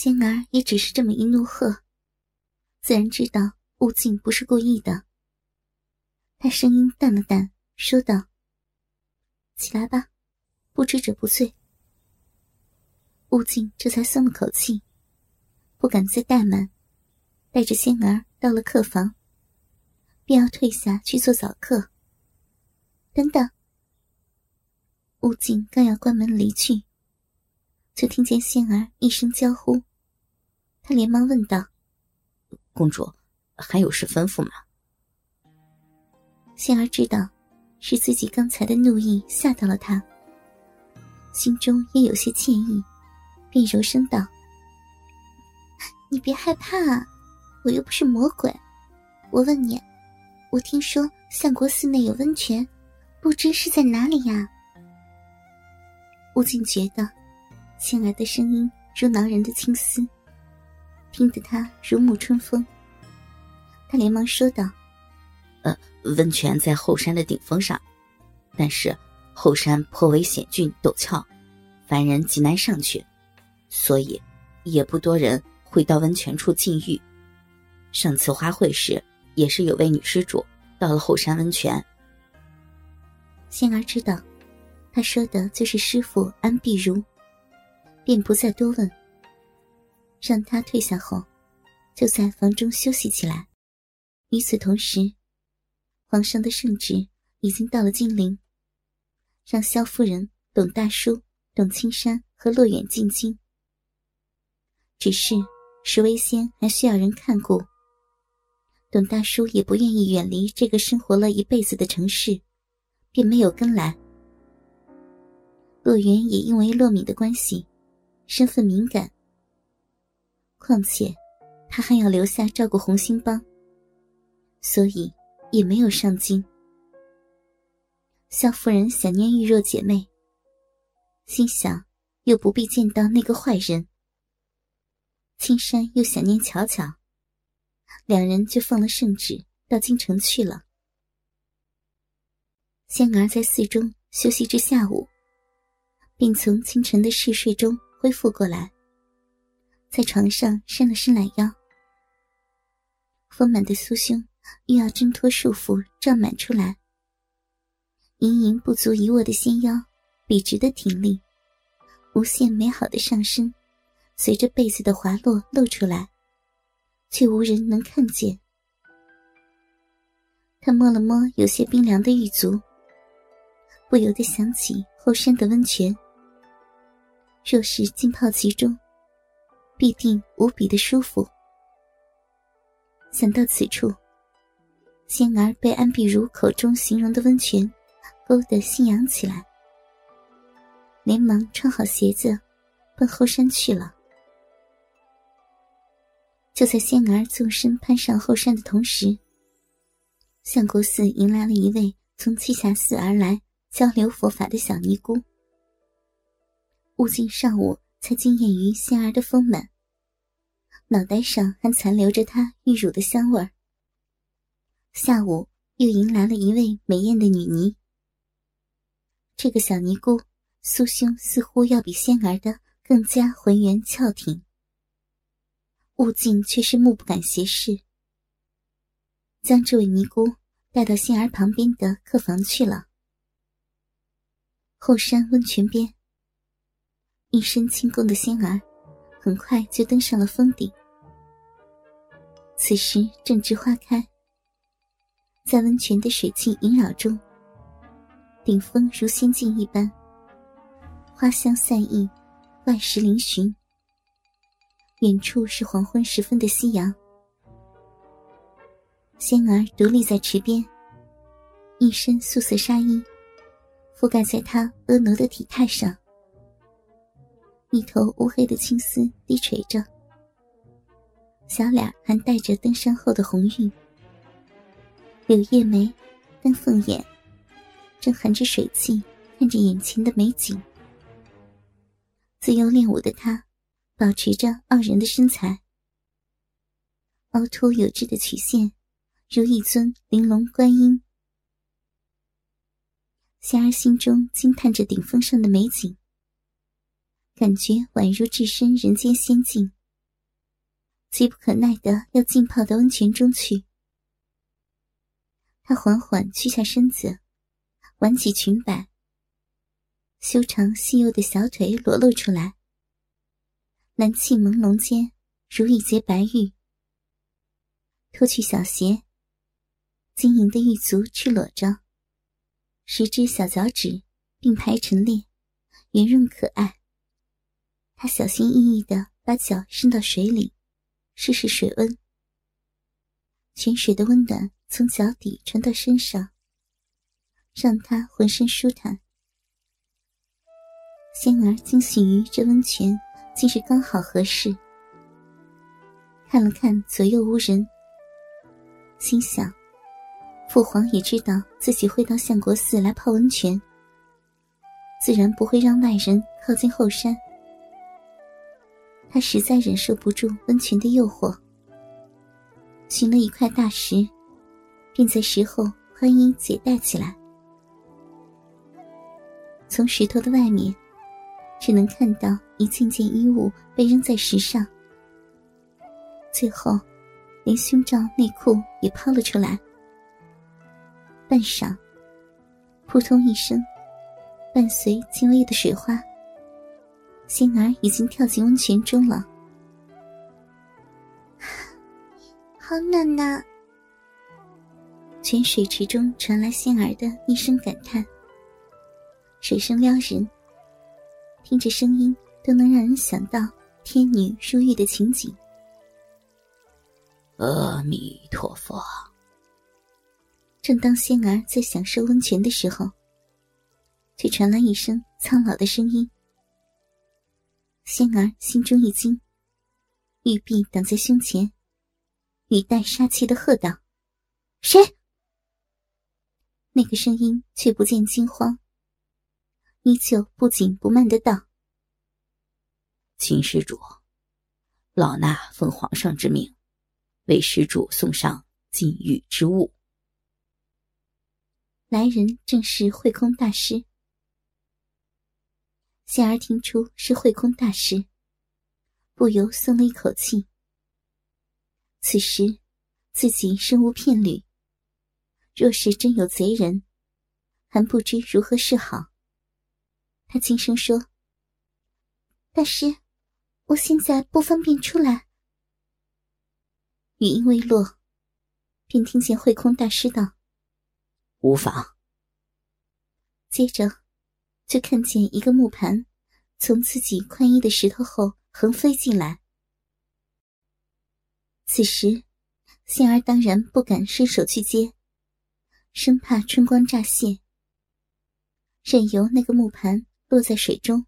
仙儿也只是这么一怒喝，自然知道悟净不是故意的。他声音淡了淡，说道：“起来吧，不知者不罪。”悟净这才松了口气，不敢再怠慢，带着仙儿到了客房，便要退下去做早课。等等，悟净刚要关门离去，就听见仙儿一声娇呼，他连忙问道：“公主，还有事吩咐吗？”仙儿知道是自己刚才的怒意吓到了他，心中也有些歉意，便柔声道：“你别害怕啊，我又不是魔鬼。我问你，我听说相国寺内有温泉。”不知是在哪里呀？悟净觉得，仙儿的声音如挠人的青丝，听得他如沐春风。他连忙说道：“呃，温泉在后山的顶峰上，但是后山颇为险峻陡峭，凡人极难上去，所以也不多人会到温泉处禁欲。上次花会时，也是有位女施主到了后山温泉。”仙儿知道，他说的就是师傅安碧如，便不再多问。让他退下后，就在房中休息起来。与此同时，皇上的圣旨已经到了金陵，让萧夫人、董大叔、董青山和洛远进京。只是石微仙还需要人看顾，董大叔也不愿意远离这个生活了一辈子的城市。便没有跟来。洛元也因为洛敏的关系，身份敏感。况且，他还要留下照顾红星帮，所以也没有上京。萧夫人想念玉若姐妹，心想又不必见到那个坏人。青山又想念巧巧，两人就放了圣旨，到京城去了。仙儿在寺中休息至下午，并从清晨的嗜睡中恢复过来，在床上伸了伸懒腰。丰满的酥胸又要挣脱束缚胀满出来，盈盈不足一握的纤腰笔直的挺立，无限美好的上身随着被子的滑落露出来，却无人能看见。他摸了摸有些冰凉的玉足。不由得想起后山的温泉，若是浸泡其中，必定无比的舒服。想到此处，仙儿被安碧如口中形容的温泉勾得心痒起来，连忙穿好鞋子，奔后山去了。就在仙儿纵身攀上后山的同时，相国寺迎来了一位从栖霞寺而来。交流佛法的小尼姑，悟净上午才惊艳于仙儿的丰满，脑袋上还残留着她玉乳的香味儿。下午又迎来了一位美艳的女尼。这个小尼姑酥胸似乎要比仙儿的更加浑圆翘挺，悟净却是目不敢斜视，将这位尼姑带到仙儿旁边的客房去了。后山温泉边，一身轻功的仙儿很快就登上了峰顶。此时正值花开，在温泉的水汽萦绕中，顶峰如仙境一般，花香散溢，万石嶙峋。远处是黄昏时分的夕阳，仙儿独立在池边，一身素色纱衣。覆盖在她婀娜的体态上，一头乌黑的青丝低垂着，小脸还带着登山后的红晕，柳叶眉，丹凤眼，正含着水汽看着眼前的美景。自幼练武的她，保持着傲人的身材，凹凸有致的曲线，如一尊玲珑观音。仙儿心中惊叹着顶峰上的美景，感觉宛如置身人间仙境，急不可耐的要浸泡到温泉中去。他缓缓屈下身子，挽起裙摆，修长细幼的小腿裸露出来，蓝气朦胧间如一截白玉。脱去小鞋，晶莹的玉足赤裸着，十只小脚趾并排陈列，圆润可爱。他小心翼翼的把脚伸到水里，试试水温。泉水的温暖。从脚底传到身上，让他浑身舒坦。仙儿惊喜于这温泉竟是刚好合适，看了看左右无人，心想：父皇也知道自己会到相国寺来泡温泉，自然不会让外人靠近后山。他实在忍受不住温泉的诱惑，寻了一块大石。并在石后宽衣解带起来。从石头的外面，只能看到一件件衣物被扔在石上。最后，连胸罩、内裤也抛了出来。半晌，扑通一声，伴随轻微的水花，仙儿已经跳进温泉中了。好暖呐！泉水池中传来仙儿的一声感叹，水声撩人，听着声音都能让人想到天女入浴的情景。阿弥陀佛。正当仙儿在享受温泉的时候，却传来一声苍老的声音。仙儿心中一惊，玉臂挡在胸前，语带杀气的喝道：“谁？”那个声音却不见惊慌，依旧不紧不慢的道：“秦施主，老衲奉皇上之命，为施主送上禁欲之物。”来人正是慧空大师。仙儿听出是慧空大师，不由松了一口气。此时自己身无片缕。若是真有贼人，还不知如何是好。他轻声说：“大师，我现在不方便出来。”语音未落，便听见慧空大师道：“无妨。”接着，就看见一个木盘从自己宽衣的石头后横飞进来。此时，仙儿当然不敢伸手去接。生怕春光乍泄，任由那个木盘落在水中。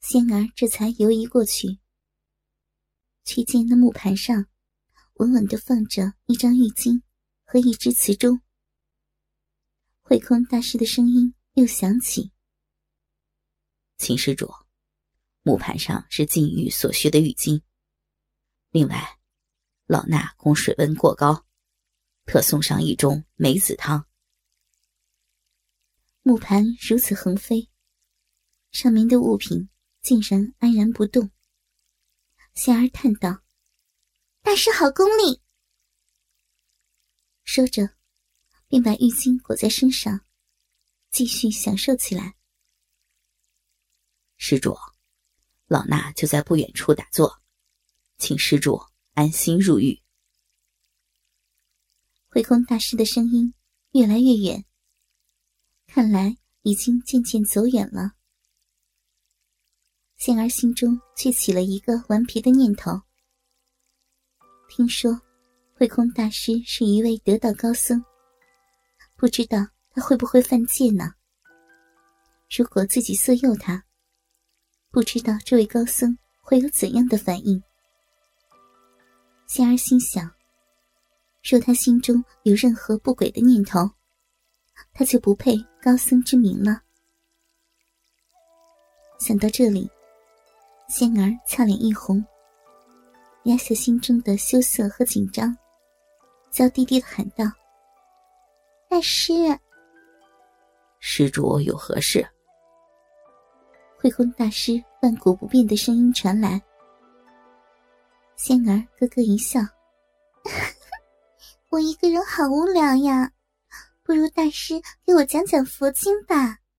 仙儿这才游移过去，却见那木盘上稳稳的放着一张玉巾和一只瓷钟。慧空大师的声音又想起：“秦施主，木盘上是禁欲所需的浴巾。另外，老衲供水温过高。”特送上一盅梅子汤。木盘如此横飞，上面的物品竟然安然不动。仙儿叹道：“大师好功力。”说着，便把浴巾裹在身上，继续享受起来。施主，老衲就在不远处打坐，请施主安心入狱。慧空大师的声音越来越远，看来已经渐渐走远了。仙儿心中却起了一个顽皮的念头。听说慧空大师是一位得道高僧，不知道他会不会犯戒呢？如果自己色诱他，不知道这位高僧会有怎样的反应？仙儿心想。若他心中有任何不轨的念头，他就不配高僧之名了。想到这里，仙儿俏脸一红，压下心中的羞涩和紧张，娇滴滴的喊道：“大师，施主有何事？”慧空大师万古不变的声音传来：“仙儿咯咯一笑：“ 我一个人好无聊呀，不如大师给我讲讲佛经吧。”